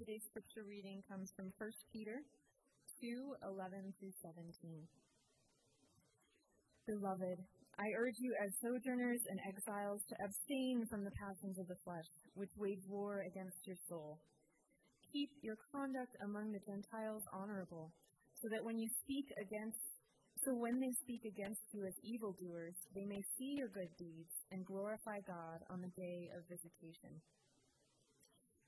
Today's scripture reading comes from 1 Peter 2 11 through 17. Beloved, I urge you as sojourners and exiles to abstain from the passions of the flesh, which wage war against your soul. Keep your conduct among the Gentiles honorable, so that when you speak against so when they speak against you as evildoers, they may see your good deeds and glorify God on the day of visitation.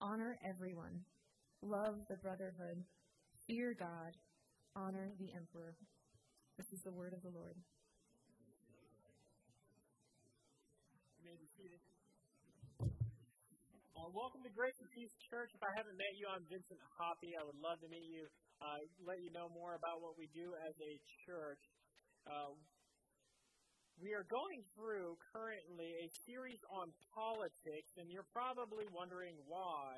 Honor everyone. Love the brotherhood. Fear God. Honor the emperor. This is the word of the Lord. Uh, welcome to Grace and Peace Church. If I haven't met you, I'm Vincent Hoppy. I would love to meet you, uh, let you know more about what we do as a church. Uh, we are going through currently a series on politics, and you're probably wondering why,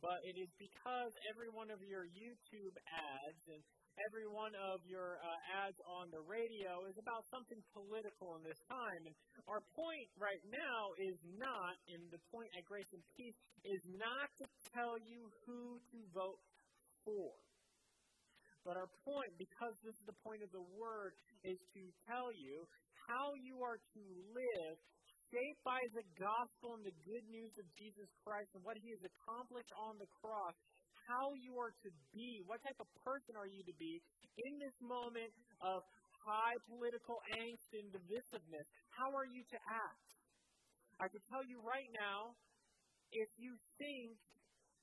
but it is because every one of your YouTube ads and every one of your uh, ads on the radio is about something political in this time. And our point right now is not, and the point at Grace and Peace is not to tell you who to vote for. But our point, because this is the point of the word, is to tell you how you are to live shaped by the gospel and the good news of Jesus Christ and what he has accomplished on the cross, how you are to be, what type of person are you to be in this moment of high political angst and divisiveness. How are you to act? I can tell you right now, if you think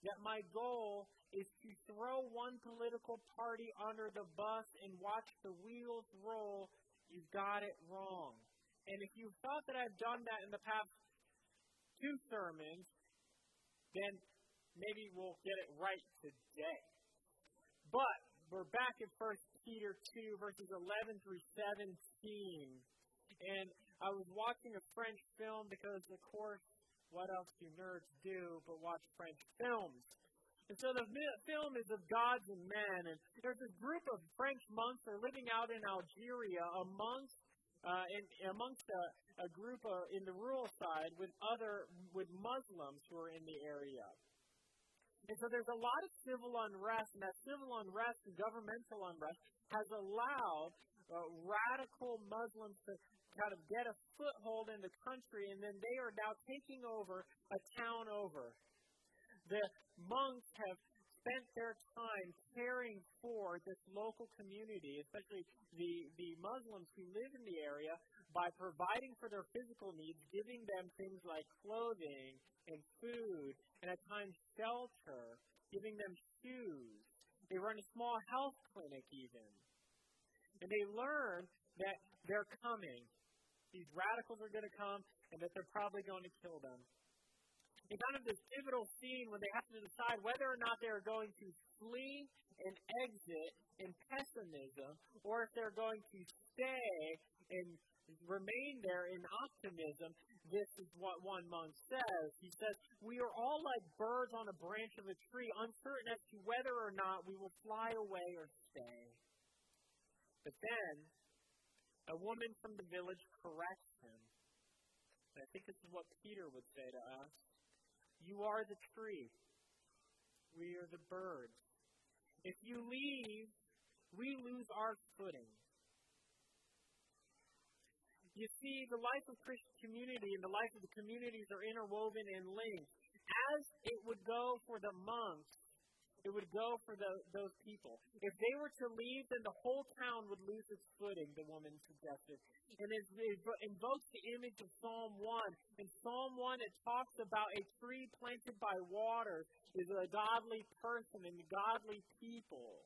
that my goal is to throw one political party under the bus and watch the wheels roll, you got it wrong. And if you thought that I've done that in the past two sermons, then maybe we'll get it right today. But we're back in 1 Peter 2, verses 11 through 17. And I was watching a French film because, of course, what else do nerds do but watch French films? And so the film is of gods and men, and there's a group of French monks that are living out in Algeria amongst uh, in, amongst a, a group uh, in the rural side with other with Muslims who are in the area. And so there's a lot of civil unrest, and that civil unrest and governmental unrest has allowed uh, radical Muslims to kind of get a foothold in the country, and then they are now taking over a town over. The monks have spent their time caring for this local community, especially the, the Muslims who live in the area, by providing for their physical needs, giving them things like clothing and food, and at times shelter, giving them shoes. They run a small health clinic, even. And they learn that they're coming. These radicals are going to come, and that they're probably going to kill them in kind of this pivotal scene when they have to decide whether or not they're going to flee and exit in pessimism or if they're going to stay and remain there in optimism, this is what one monk says. He says, We are all like birds on a branch of a tree, uncertain as to whether or not we will fly away or stay. But then, a woman from the village corrects him. And I think this is what Peter would say to us. You are the tree. We are the birds. If you leave, we lose our footing. You see, the life of Christian community and the life of the communities are interwoven and linked. As it would go for the monks, it would go for the, those people. If they were to leave, then the whole town would lose its footing, the woman suggested. And it, it invokes the image of Psalm 1. In Psalm 1, it talks about a tree planted by water is a godly person and godly people.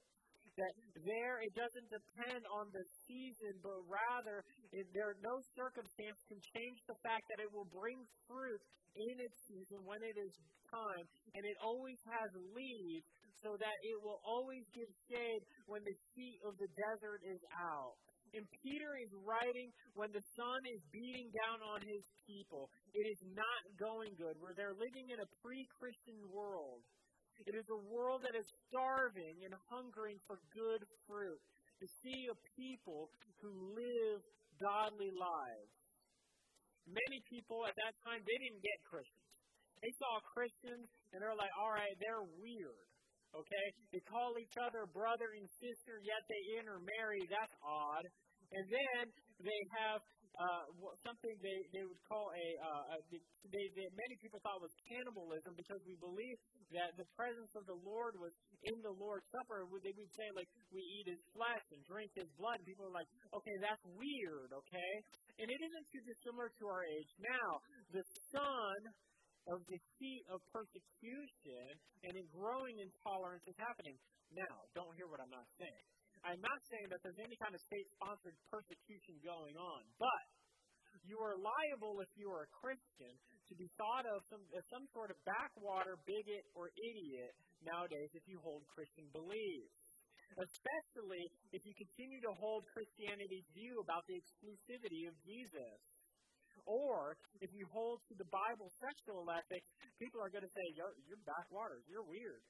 that there it doesn't depend on the season, but rather there no circumstance can change the fact that it will bring fruit in its season when it is time, and it always has leaves so that it will always give shade when the heat of the desert is out. And Peter is writing when the sun is beating down on his people. It is not going good, where they're living in a pre Christian world. It is a world that is starving and hungering for good fruit. To see a people who live godly lives. Many people at that time, they didn't get Christians. They saw Christians and they're like, all right, they're weird. Okay? They call each other brother and sister, yet they intermarry. That's odd. And then they have uh, something they, they would call a, uh, a they, they, many people thought was cannibalism because we believe that the presence of the Lord was in the Lord's Supper. They would say like we eat His flesh and drink His blood. And people are like, okay, that's weird, okay? And it isn't too dissimilar to our age now. The son of defeat of persecution and in growing intolerance is happening. Now, don't hear what I'm not saying. I'm not saying that there's any kind of state sponsored persecution going on, but you are liable if you are a Christian to be thought of some, as some sort of backwater bigot or idiot nowadays if you hold Christian beliefs. Especially if you continue to hold Christianity's view about the exclusivity of Jesus. Or if you hold to the Bible sexual ethics, people are going to say, you're, backwaters, you're weird.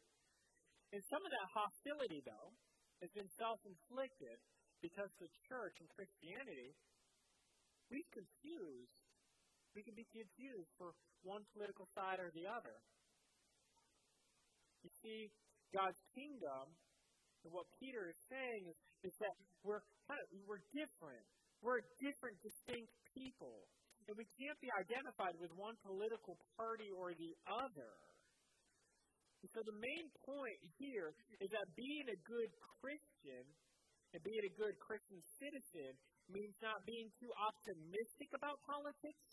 And some of that hostility, though, has been self inflicted because the church and Christianity, we confuse. We can be confused for one political side or the other. You see, God's kingdom, and what Peter is saying is, is that we're we're different. We're a different, distinct people. And we can't be identified with one political party or the other. And so the main point here is that being a good Christian and being a good Christian citizen means not being too optimistic about politics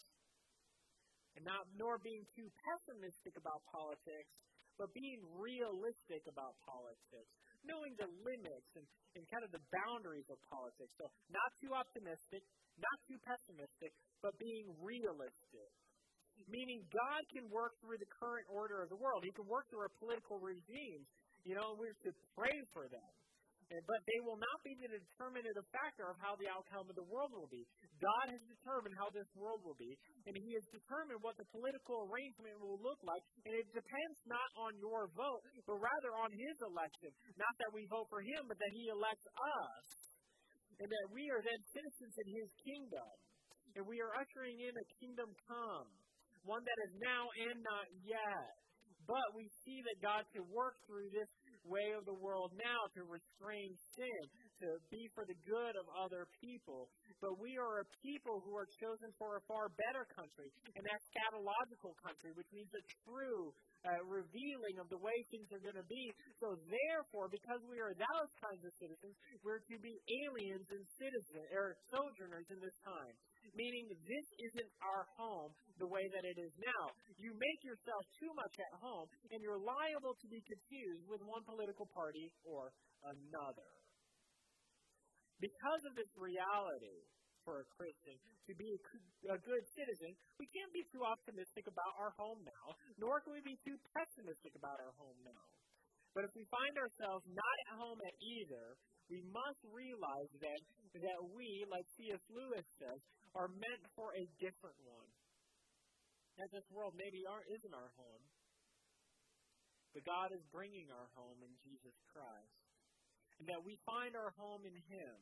and not nor being too pessimistic about politics, but being realistic about politics, knowing the limits and, and kind of the boundaries of politics. So not too optimistic, not too pessimistic, but being realistic meaning God can work through the current order of the world. He can work through our political regimes, you know, we're to pray for them. But they will not be the determinative factor of how the outcome of the world will be. God has determined how this world will be, and He has determined what the political arrangement will look like, and it depends not on your vote, but rather on His election. Not that we vote for Him, but that He elects us, and that we are then citizens in His kingdom, and we are ushering in a kingdom come one that is now and not yet. But we see that God can work through this way of the world now to restrain sin, to be for the good of other people. But we are a people who are chosen for a far better country, an eschatological country, which means a true uh, revealing of the way things are going to be. So therefore, because we are those kinds of citizens, we're to be aliens and citizens or sojourners in this time meaning this isn't our home the way that it is now. You make yourself too much at home, and you're liable to be confused with one political party or another. Because of this reality for a Christian to be a good citizen, we can't be too optimistic about our home now, nor can we be too pessimistic about our home now. But if we find ourselves not at home at either, we must realize then that we, like C.S. Lewis says, are meant for a different one. That this world maybe isn't our home, but God is bringing our home in Jesus Christ. And that we find our home in Him.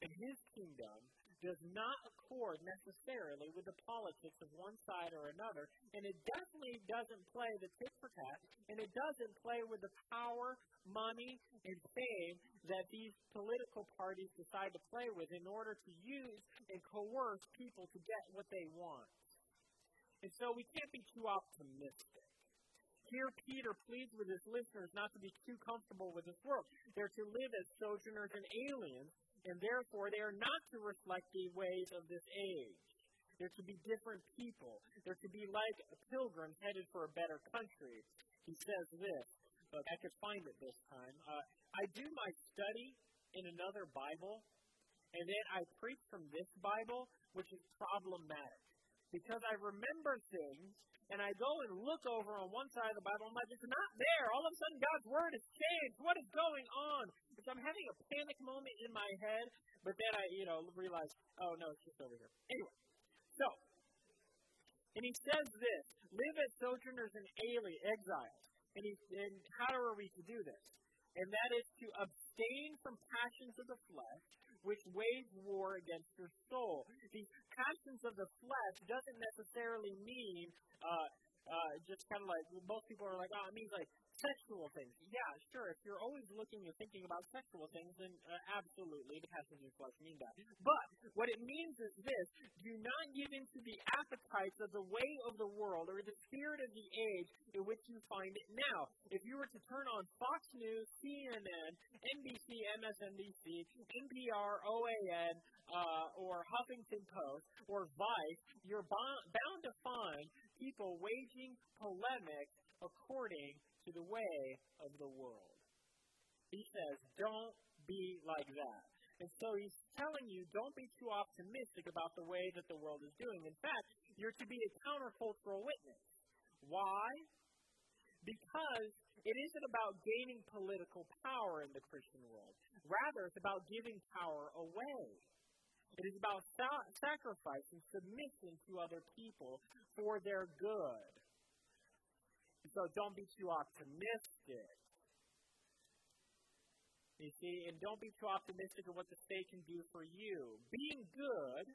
And His kingdom does not accord necessarily with the politics of one side or another, and it definitely doesn't play the tit for tat, and it doesn't play with the power, money, and fame that these political parties decide to play with in order to use and coerce people to get what they want. And so we can't be too optimistic. Here, Peter pleads with his listeners not to be too comfortable with this world. They're to live as sojourners and aliens and therefore they are not to reflect the ways of this age. They're to be different people. They're to be like pilgrims headed for a better country. He says this but I could find it this time. Uh, I do my study in another Bible, and then I preach from this Bible, which is problematic. Because I remember things, and I go and look over on one side of the Bible, and I'm like, it's not there. All of a sudden, God's Word has changed. What is going on? Because I'm having a panic moment in my head, but then I, you know, realize, oh, no, it's just over here. Anyway, so, and he says this, live as sojourners and alien, exiles. And, he, and how are we to do this? And that is to abstain from passions of the flesh, which wage war against your soul. The conscience of the flesh doesn't necessarily mean uh, uh, just kind of like most people are like, oh, it means like sexual things. Yeah, sure. If you're always looking and thinking about sexual things, then uh, absolutely the passions of flesh mean that. But what it means is this: do not give in to the appetites of the way of the world or the spirit of the age in which you find it now. If you were to turn on Fox News, CNN, NBC, MSNBC, NPR, OAN, uh, or Huffington Post, or Vice, you're bound to find people waging polemics according to the way of the world. He says, don't be like that. And so he's telling you, don't be too optimistic about the way that the world is doing. In fact, you're to be a countercultural witness. Why? Because it isn't about gaining political power in the Christian world. Rather, it's about giving power away. It is about sa- sacrifice and submission to other people for their good. So don't be too optimistic. You see, and don't be too optimistic of what the state can do for you. Being good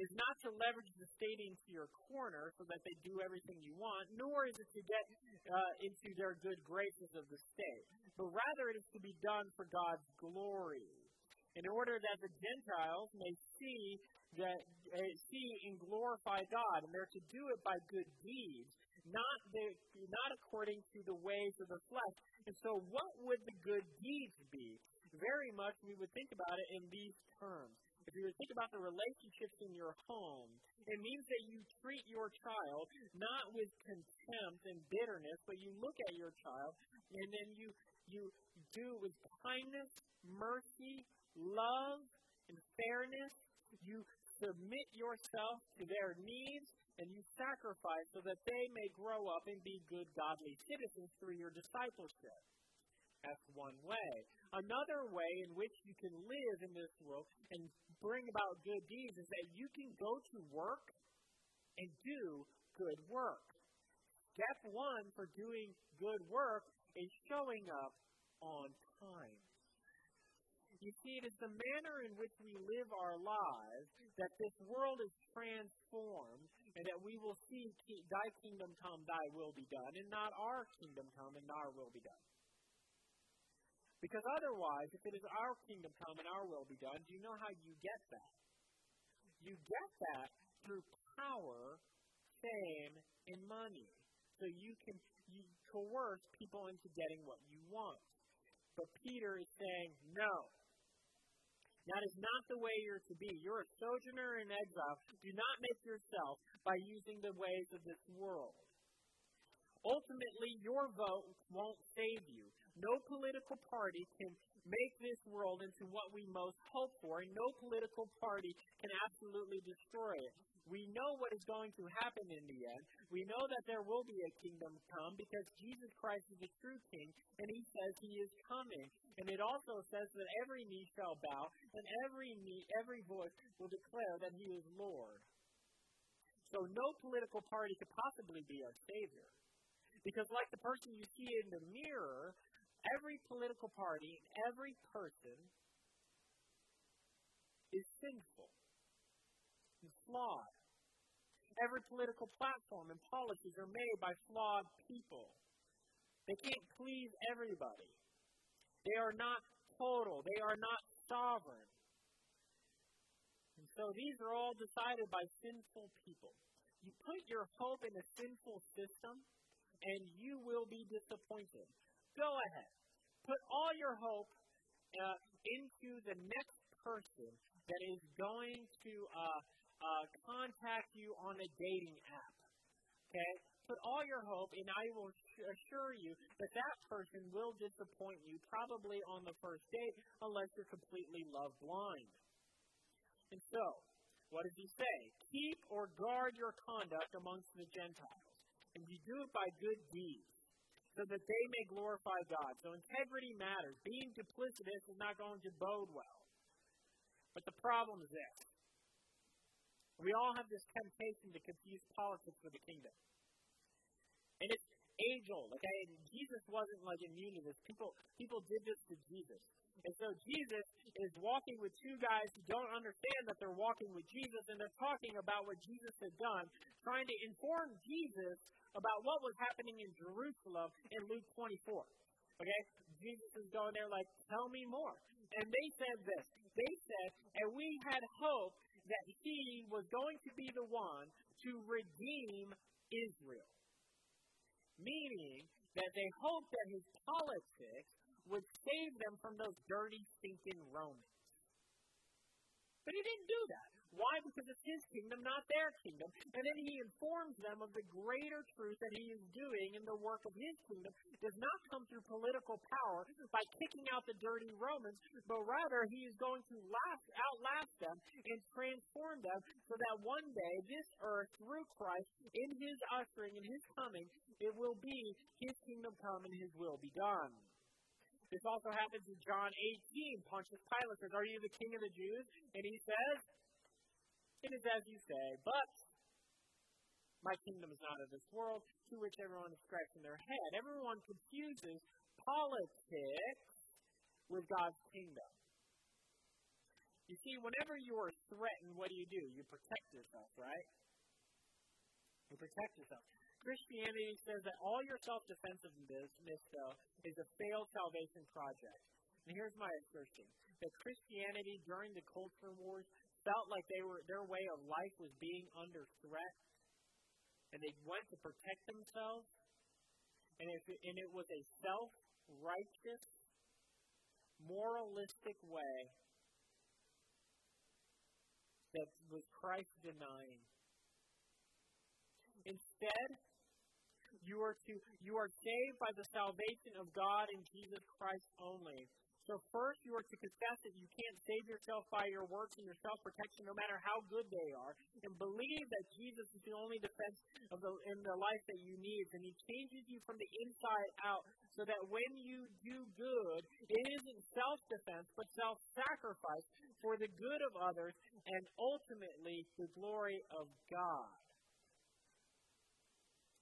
is not to leverage the state into your corner so that they do everything you want, nor is it to get uh, into their good graces of the state, but rather it is to be done for God's glory, in order that the Gentiles may see that uh, see and glorify God, and they're to do it by good deeds, not the, not according to the ways of the flesh. And so, what would the good deeds be? Very much, we would think about it in these terms. If you would think about the relationships in your home, it means that you treat your child not with contempt and bitterness, but you look at your child and then you you do with kindness, mercy, love, and fairness. You submit yourself to their needs and you sacrifice so that they may grow up and be good, godly citizens through your discipleship. That's one way. Another way in which you can live in this world and bring about good deeds is that you can go to work and do good work. Step one for doing good work is showing up on time. You see, it is the manner in which we live our lives that this world is transformed and that we will see thy kingdom come, thy will be done, and not our kingdom come and our will be done. Because otherwise, if it is our kingdom come and our will be done, do you know how you get that? You get that through power, fame, and money. So you can you coerce people into getting what you want. But Peter is saying, no, that is not the way you're to be. You're a sojourner in exile. Do not make yourself by using the ways of this world. Ultimately, your vote won't save you. No political party can make this world into what we most hope for, and no political party can absolutely destroy it. We know what is going to happen in the end. We know that there will be a kingdom come because Jesus Christ is the true king, and he says he is coming. And it also says that every knee shall bow, and every knee, every voice will declare that he is Lord. So no political party could possibly be our savior. Because like the person you see in the mirror, every political party, and every person is sinful and flawed. Every political platform and policies are made by flawed people. They can't please everybody. They are not total. They are not sovereign. And so these are all decided by sinful people. You put your hope in a sinful system, and you will be disappointed. Go ahead. Put all your hope uh, into the next person that is going to uh, uh, contact you on a dating app. Okay? put all your hope, and I will assure you that that person will disappoint you, probably on the first date, unless you're completely love blind. And so, what does he say? Keep or guard your conduct amongst the Gentiles, and you do it by good deeds, so that they may glorify God. So integrity matters. Being duplicitous is not going to bode well. But the problem is this. We all have this temptation to confuse politics with the kingdom. And it's age old, okay? And Jesus wasn't like immune to this. People people did this to Jesus. And so Jesus is walking with two guys who don't understand that they're walking with Jesus, and they're talking about what Jesus had done, trying to inform Jesus about what was happening in Jerusalem in Luke 24. Okay? Jesus is going there like, tell me more. And they said this. They said, and we had hope that he was going to be the one to redeem Israel. Meaning that they hoped that his politics would save them from those dirty, stinking Romans. But he didn't do that. Why? Because it's his kingdom, not their kingdom. And then he informs them of the greater truth that he is doing in the work of his kingdom It does not come through political power by kicking out the dirty Romans, but rather he is going to last, outlast them and transform them so that one day this earth, through Christ, in his ushering, in his coming, it will be his kingdom come and his will be done. This also happens in John 18. Pontius Pilate says, Are you the king of the Jews? And he says, It is as you say, but my kingdom is not of this world, to which everyone is scratching their head. Everyone confuses politics with God's kingdom. You see, whenever you are threatened, what do you do? You protect yourself, right? You protect yourself. Christianity says that all your self-defensiveness, though, is a failed salvation project. And here's my assertion: that Christianity during the culture wars felt like they were their way of life was being under threat, and they went to protect themselves. And it, and it was a self-righteous, moralistic way that was Christ denying. Instead, you are to you are saved by the salvation of God in Jesus Christ only. So first you are to confess that you can't save yourself by your works and your self-protection, no matter how good they are, and believe that Jesus is the only defense of the in the life that you need, and He changes you from the inside out, so that when you do good, it isn't self-defense but self-sacrifice for the good of others and ultimately the glory of God.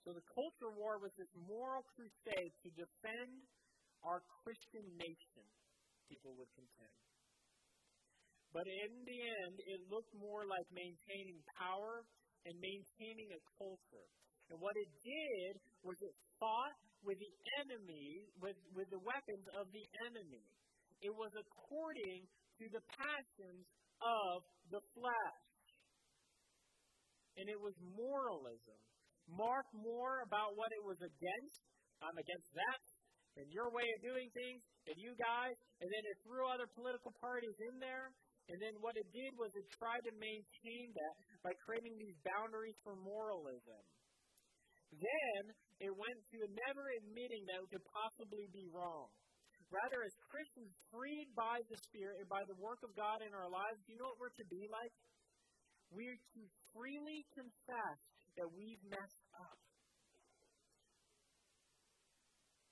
So the culture war was this moral crusade to defend our Christian nation, people would contend. But in the end, it looked more like maintaining power and maintaining a culture. And what it did was it fought with the enemy, with, with the weapons of the enemy. It was according to the passions of the flesh. And it was moralism. Mark more about what it was against. I'm against that and your way of doing things and you guys. And then it threw other political parties in there. And then what it did was it tried to maintain that by creating these boundaries for moralism. Then it went to never admitting that it could possibly be wrong. Rather, as Christians freed by the Spirit and by the work of God in our lives, do you know what we're to be like? We're to freely confess that we've messed up.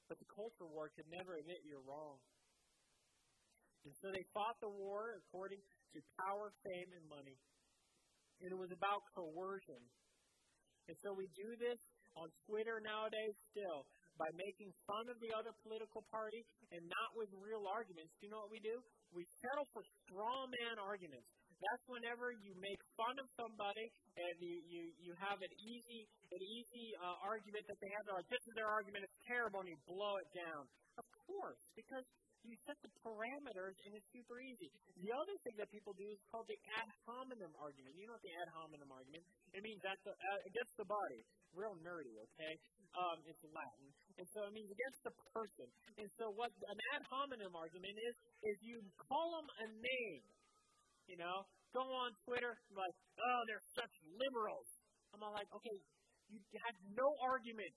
But the culture war could never admit you're wrong. And so they fought the war according to power, fame, and money. And it was about coercion. And so we do this on Twitter nowadays still by making fun of the other political party and not with real arguments. Do you know what we do? We settle for straw man arguments. That's whenever you make fun of somebody and you, you, you have an easy an easy uh, argument that they have. They're like, this is their argument, it's terrible, and you blow it down. Of course, because you set the parameters and it's super easy. The other thing that people do is called the ad hominem argument. You know what the ad hominem argument? It means that the, uh, against the body. Real nerdy, okay? Um, it's Latin, and so it means against the person. And so what an ad hominem argument is is you call them a name you know, go on Twitter, like, oh, they're such liberals. I'm all like, okay, You had no argument.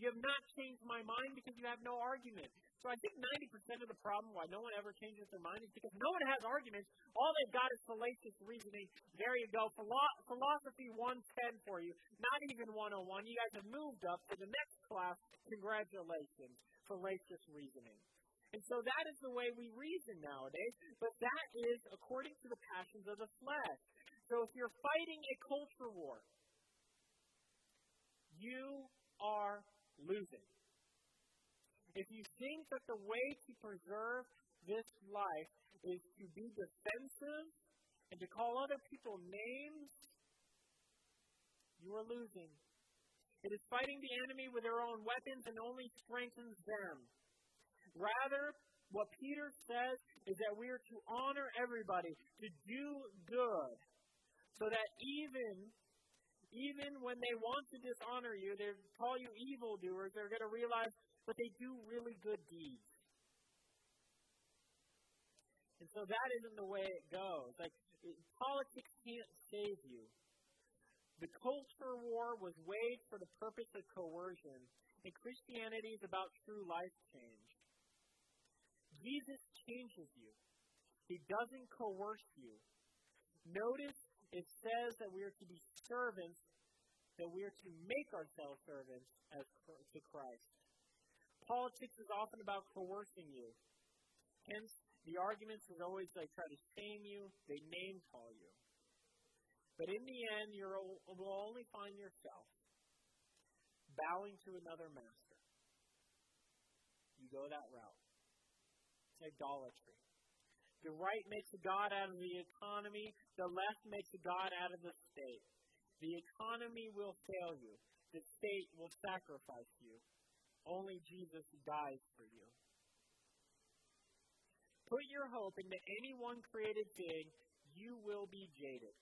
You have not changed my mind because you have no argument. So I think 90% of the problem why no one ever changes their mind is because no one has arguments. All they've got is fallacious reasoning. There you go. Philo- philosophy 110 for you. Not even 101. You guys have moved up to the next class. Congratulations. Fallacious reasoning. And so that is the way we reason nowadays. But that is according to the passions of the flesh. So if you're fighting a culture war, you are losing. If you think that the way to preserve this life is to be defensive and to call other people names, you are losing. It is fighting the enemy with their own weapons and only strengthens them. Rather, what Peter says is that we are to honor everybody, to do good, so that even even when they want to dishonor you, they call you evildoers, they're going to realize that they do really good deeds. And so that isn't the way it goes. Like, it, politics can't save you. The culture war was waged for the purpose of coercion, and Christianity is about true life change. Jesus changes you. He doesn't coerce you. Notice it says that we are to be servants, that we are to make ourselves servants as to Christ. Politics is often about coercing you. Hence, the arguments is always they try to shame you, they name call you. But in the end, you will only find yourself bowing to another master. You go that route. Idolatry. The right makes a God out of the economy. The left makes a God out of the state. The economy will fail you. The state will sacrifice you. Only Jesus dies for you. Put your hope into any one created thing, you will be jaded.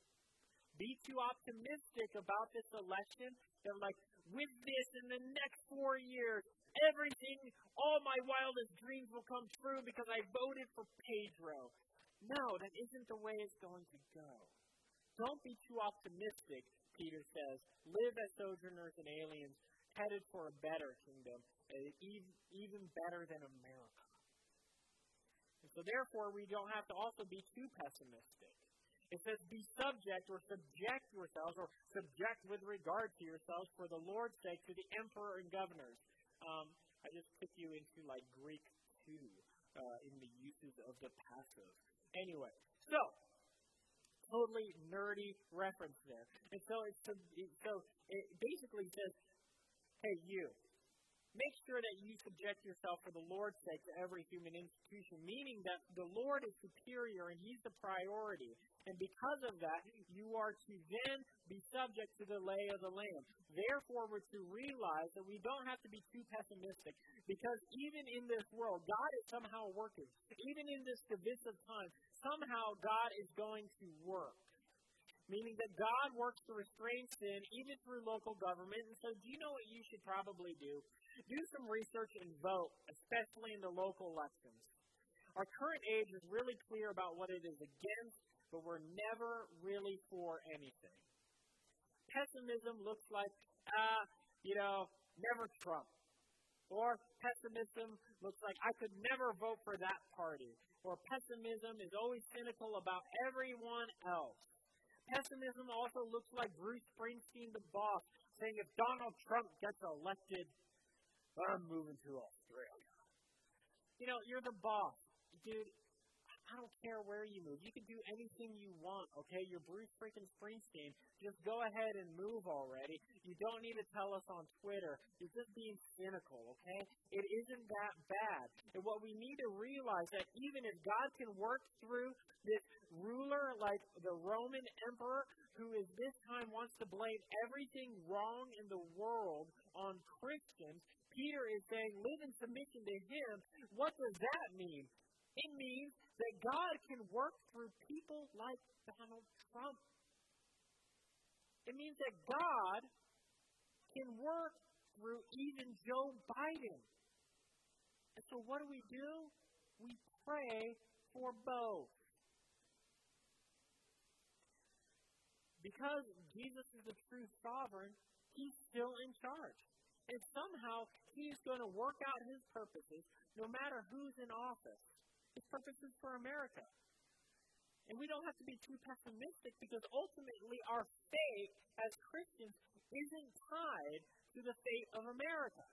Be too optimistic about this election that, like, with this in the next four years, everything, all my wildest dreams will come true because I voted for Pedro. No, that isn't the way it's going to go. Don't be too optimistic, Peter says. Live as sojourners and aliens, headed for a better kingdom, even better than America. And so, therefore, we don't have to also be too pessimistic. It says, be subject or subject yourselves or subject with regard to yourselves for the Lord's sake to the emperor and governors. Um, I just took you into like Greek too uh, in the uses of the passive. Anyway, so totally nerdy reference there, and so it's so it basically says, "Hey, you, Make sure that you subject yourself for the Lord's sake to every human institution, meaning that the Lord is superior and He's the priority. And because of that, you are to then be subject to the lay of the land. Therefore, we're to realize that we don't have to be too pessimistic because even in this world, God is somehow working. Even in this divisive time, somehow God is going to work meaning that God works to restrain sin even through local government. And so, do you know what you should probably do? Do some research and vote, especially in the local elections. Our current age is really clear about what it is against, but we're never really for anything. Pessimism looks like, ah, uh, you know, never Trump. Or pessimism looks like I could never vote for that party. Or pessimism is always cynical about everyone else. Pessimism also looks like Bruce Springsteen, the boss, saying if Donald Trump gets elected, I'm moving to Australia. You know, you're the boss. Dude, I don't care where you move. You can do anything you want, okay? You're Bruce freaking Springsteen. Just go ahead and move already. You don't need to tell us on Twitter. You're just being cynical, okay? It isn't that bad. And what we need to realize that even if God can work through this ruler like the Roman emperor who is this time wants to blame everything wrong in the world on Christians, Peter is saying, live in submission to him. What does that mean? It means that God can work through people like Donald Trump. It means that God can work through even Joe Biden. And so, what do we do? We pray for both. Because Jesus is the true sovereign, He's still in charge. And somehow he's going to work out his purposes no matter who's in office. His purposes for America. And we don't have to be too pessimistic because ultimately our fate as Christians isn't tied to the fate of America.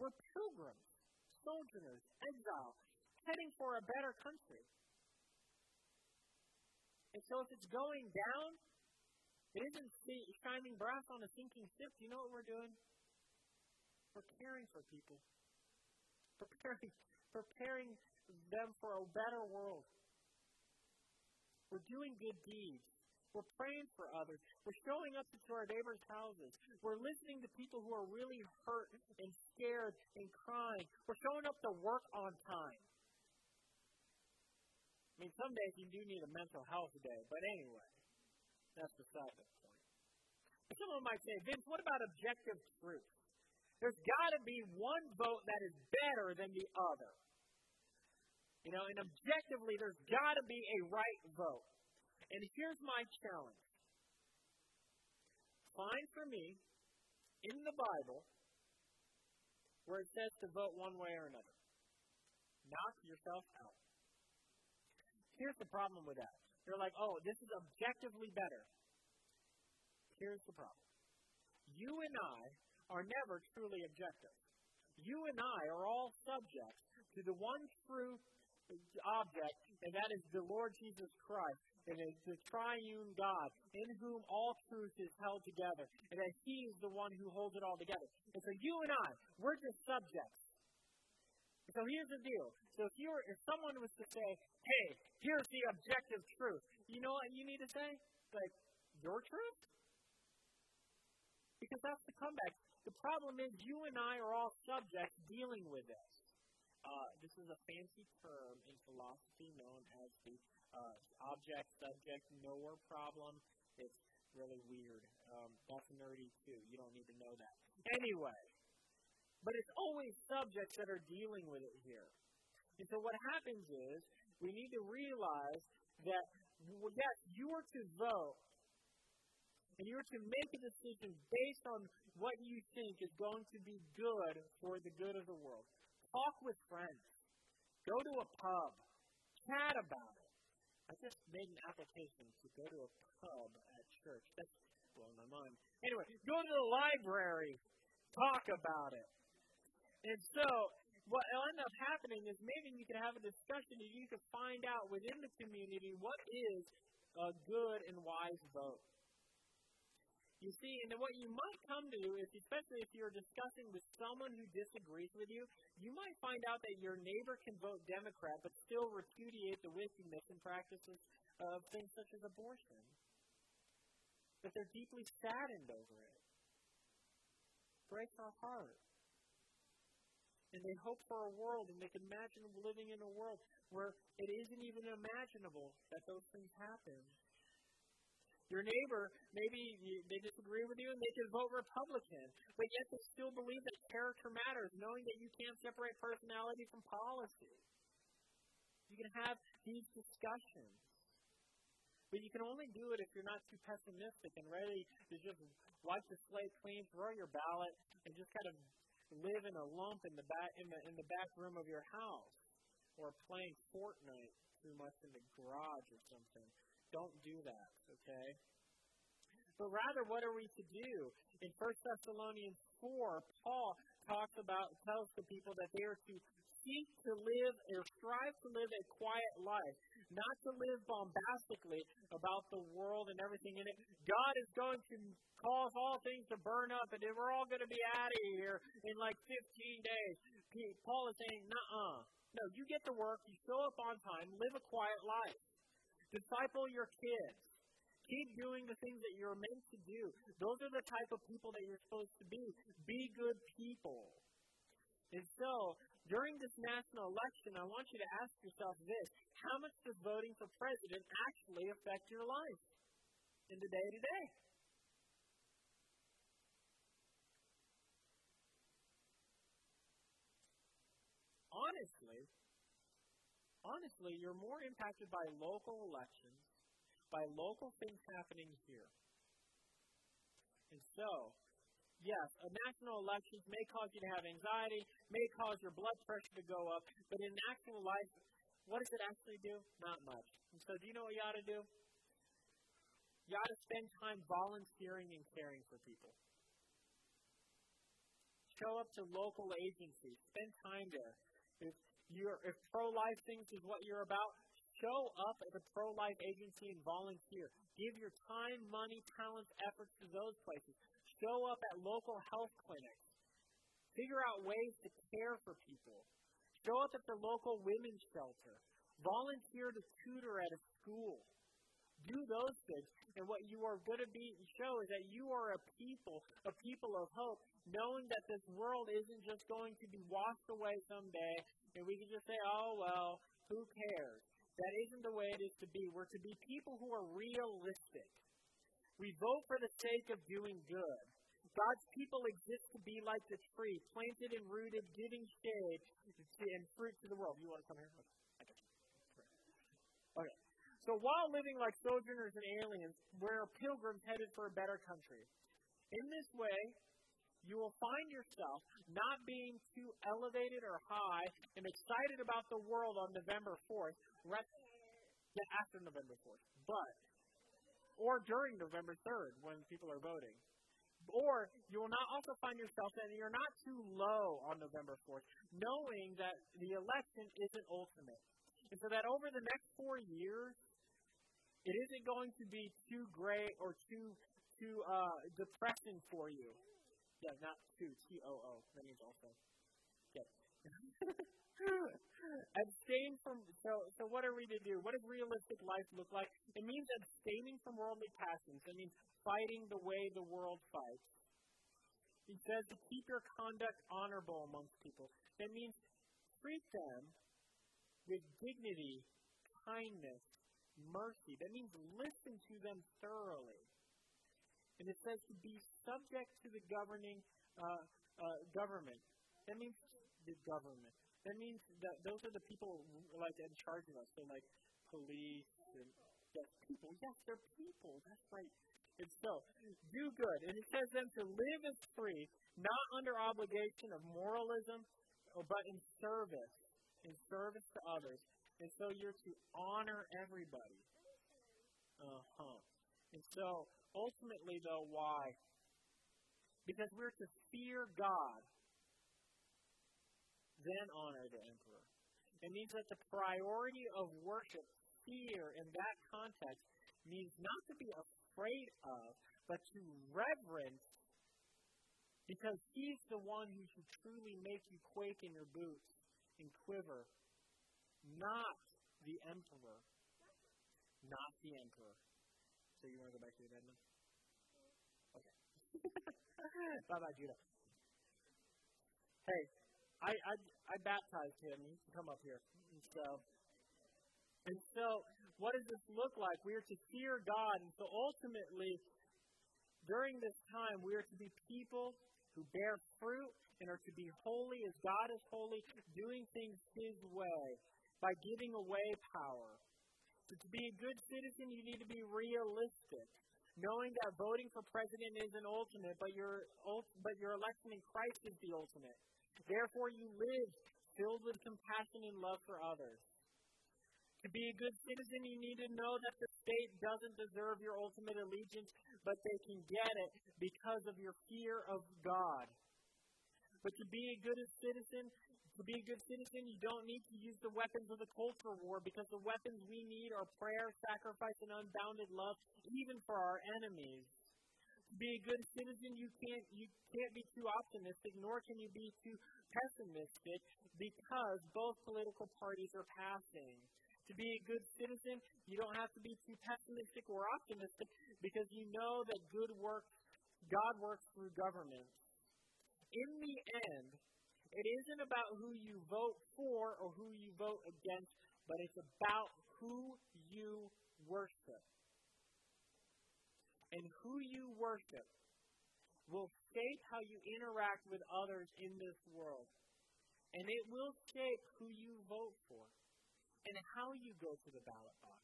We're pilgrims, sojourners, exiles, heading for a better country. And so if it's going down, it isn't shining brass on a sinking ship. You know what we're doing? We're caring for people, preparing, preparing them for a better world. We're doing good deeds. We're praying for others. We're showing up to our neighbors' houses. We're listening to people who are really hurt and scared and crying. We're showing up to work on time. I mean, some days you do need a mental health day, but anyway, that's beside the point. Someone might say, Vince, what about objective truth? There's got to be one vote that is better than the other. You know, and objectively, there's got to be a right vote. And here's my challenge find for me in the Bible where it says to vote one way or another. Knock yourself out. Here's the problem with that. They're like, oh, this is objectively better. Here's the problem. You and I are never truly objective. You and I are all subject to the one true object, and that is the Lord Jesus Christ, and it's the triune God, in whom all truth is held together, and that He is the one who holds it all together. And so you and I, we're just subjects. So here's the deal. So if you were, if someone was to say, "Hey, here's the objective truth," you know what you need to say? Like your truth, because that's the comeback. The problem is you and I are all subjects dealing with this. Uh, this is a fancy term in philosophy known as the uh, object subject knower problem. It's really weird. Um, that's nerdy too. You don't need to know that. Anyway, but it's always subjects that are dealing with it here. And so what happens is we need to realize that yes, you are to vote, and you are to make a decision based on what you think is going to be good for the good of the world. Talk with friends. Go to a pub. Chat about it. I just made an application to go to a pub at church. That's blowing my mind. Anyway, go to the library. Talk about it. And so, what will end up happening is maybe you can have a discussion and you can find out within the community what is a good and wise vote. You see, and then what you might come to is, especially if you're discussing with someone who disagrees with you, you might find out that your neighbor can vote Democrat but still repudiate the wickedness and practices of things such as abortion. That they're deeply saddened over it. Breaks our heart. And they hope for a world, and they can imagine living in a world where it isn't even imaginable that those things happen. Your neighbor, maybe they disagree with you and they can vote Republican, but yet they still believe that character matters, knowing that you can't separate personality from policy. You can have these discussions. But you can only do it if you're not too pessimistic and ready to just wipe the slate clean, throw your ballot, and just kind of live in a lump in the back in the in the back room of your house, or playing Fortnite too much in the garage or something. Don't do that, okay? But rather, what are we to do? In 1 Thessalonians 4, Paul talks about, tells the people that they are to seek to live or strive to live a quiet life, not to live bombastically about the world and everything in it. God is going to cause all things to burn up, and then we're all going to be out of here in like 15 days. Paul is saying, "Nuh-uh. No, you get to work, you show up on time, live a quiet life. Disciple your kids. Keep doing the things that you're meant to do. Those are the type of people that you're supposed to be. Be good people. And so, during this national election, I want you to ask yourself this How much does voting for president actually affect your life in the day to day? Honestly, honestly, you're more impacted by local elections, by local things happening here. And so, yes, a national elections may cause you to have anxiety, may cause your blood pressure to go up, but in actual life, what does it actually do? Not much. And so, do you know what you ought to do? You ought to spend time volunteering and caring for people. Show up to local agencies. Spend time there. If you're if pro-life things is what you're about, show up at a pro-life agency and volunteer. Give your time, money, talents, efforts to those places. Show up at local health clinics. Figure out ways to care for people. Show up at the local women's shelter. Volunteer to tutor at a school. Do those things. And what you are going to be show is that you are a people, a people of hope, knowing that this world isn't just going to be washed away someday, and we can just say, oh, well, who cares? That isn't the way it is to be. We're to be people who are realistic. We vote for the sake of doing good. God's people exist to be like the tree, planted and rooted, giving shade and fruit to the world. You want to come here? Okay. Okay. So while living like sojourners and aliens, we're pilgrims headed for a better country. In this way, you will find yourself not being too elevated or high and excited about the world on November 4th, right yeah, after November 4th, but, or during November 3rd when people are voting. Or you will not also find yourself that you're not too low on November 4th, knowing that the election isn't ultimate. And so that over the next four years, it isn't going to be too gray or too too uh, depressing for you. Yeah, not too. T O O. That means also. Yeah. Abstain from. So, so what are we to do? What does realistic life look like? It means abstaining from worldly passions. It means fighting the way the world fights. He says to keep your conduct honorable amongst people. That means treat them with dignity, kindness, mercy. That means listen to them thoroughly. And it says to be subject to the governing uh, uh, government. That means the government. That means that those are the people like in charge of us. So like police and yes, people. Yes, they're people. That's right. And so, do good. And it says them to live as free, not under obligation of moralism, but in service, in service to others, and so you're to honor everybody. Uh huh. And so, ultimately, though, why? Because we're to fear God, then honor the emperor. It means that the priority of worship, fear, in that context, means not to be afraid of, but to reverence because he's the one who should truly make you quake in your boots and quiver not the emperor. Not the emperor. So you want to go back to the amendment? Okay. bye bye, Judah. Hey, I, I I baptized him. He can come up here. And so, and so, what does this look like? We are to fear God, and so ultimately, during this time, we are to be people who bear fruit and are to be holy as God is holy, doing things His way by giving away power. So to be a good citizen, you need to be realistic, knowing that voting for president is an ultimate, but your but your election in Christ is the ultimate. Therefore, you live filled with compassion and love for others. To be a good citizen, you need to know that the state doesn't deserve your ultimate allegiance, but they can get it because of your fear of God. But to be a good citizen, to be a good citizen, you don't need to use the weapons of the culture war because the weapons we need are prayer, sacrifice, and unbounded love, even for our enemies. To be a good citizen, you can't you can't be too optimistic, nor can you be too pessimistic, because both political parties are passing. To be a good citizen, you don't have to be too pessimistic or optimistic, because you know that good works, God works through government. In the end, it isn't about who you vote for or who you vote against, but it's about who you worship. And who you worship will shape how you interact with others in this world. And it will shape who you vote for and how you go to the ballot box.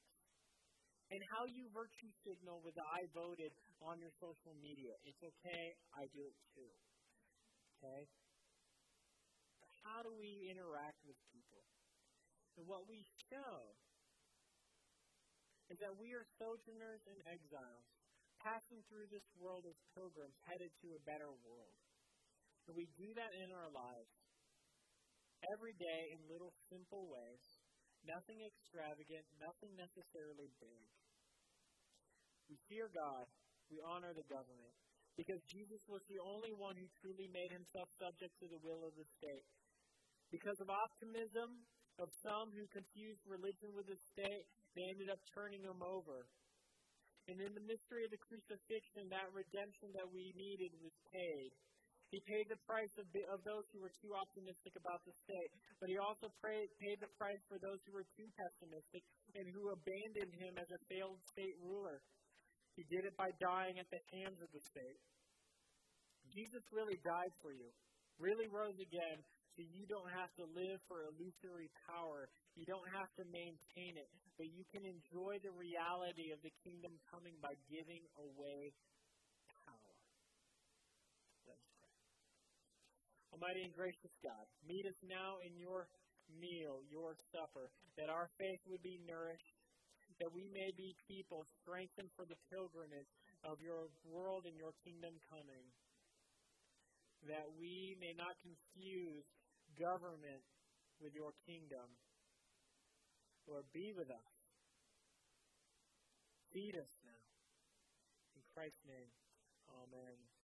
and how you virtue signal with the I voted on your social media. It's okay, I do it too. Okay? How do we interact with people? And what we show is that we are sojourners and exiles, passing through this world as pilgrims headed to a better world. And we do that in our lives every day in little simple ways Nothing extravagant, nothing necessarily big. We fear God. We honor the government. Because Jesus was the only one who truly made himself subject to the will of the state. Because of optimism of some who confused religion with the state, they ended up turning him over. And in the mystery of the crucifixion, that redemption that we needed was paid. He paid the price of, the, of those who were too optimistic about the state, but he also paid, paid the price for those who were too pessimistic and who abandoned him as a failed state ruler. He did it by dying at the hands of the state. Jesus really died for you, really rose again, so you don't have to live for illusory power. You don't have to maintain it, but you can enjoy the reality of the kingdom coming by giving away Almighty and gracious God, meet us now in your meal, your supper, that our faith would be nourished, that we may be people strengthened for the pilgrimage of your world and your kingdom coming, that we may not confuse government with your kingdom. Lord, be with us. Feed us now. In Christ's name, amen.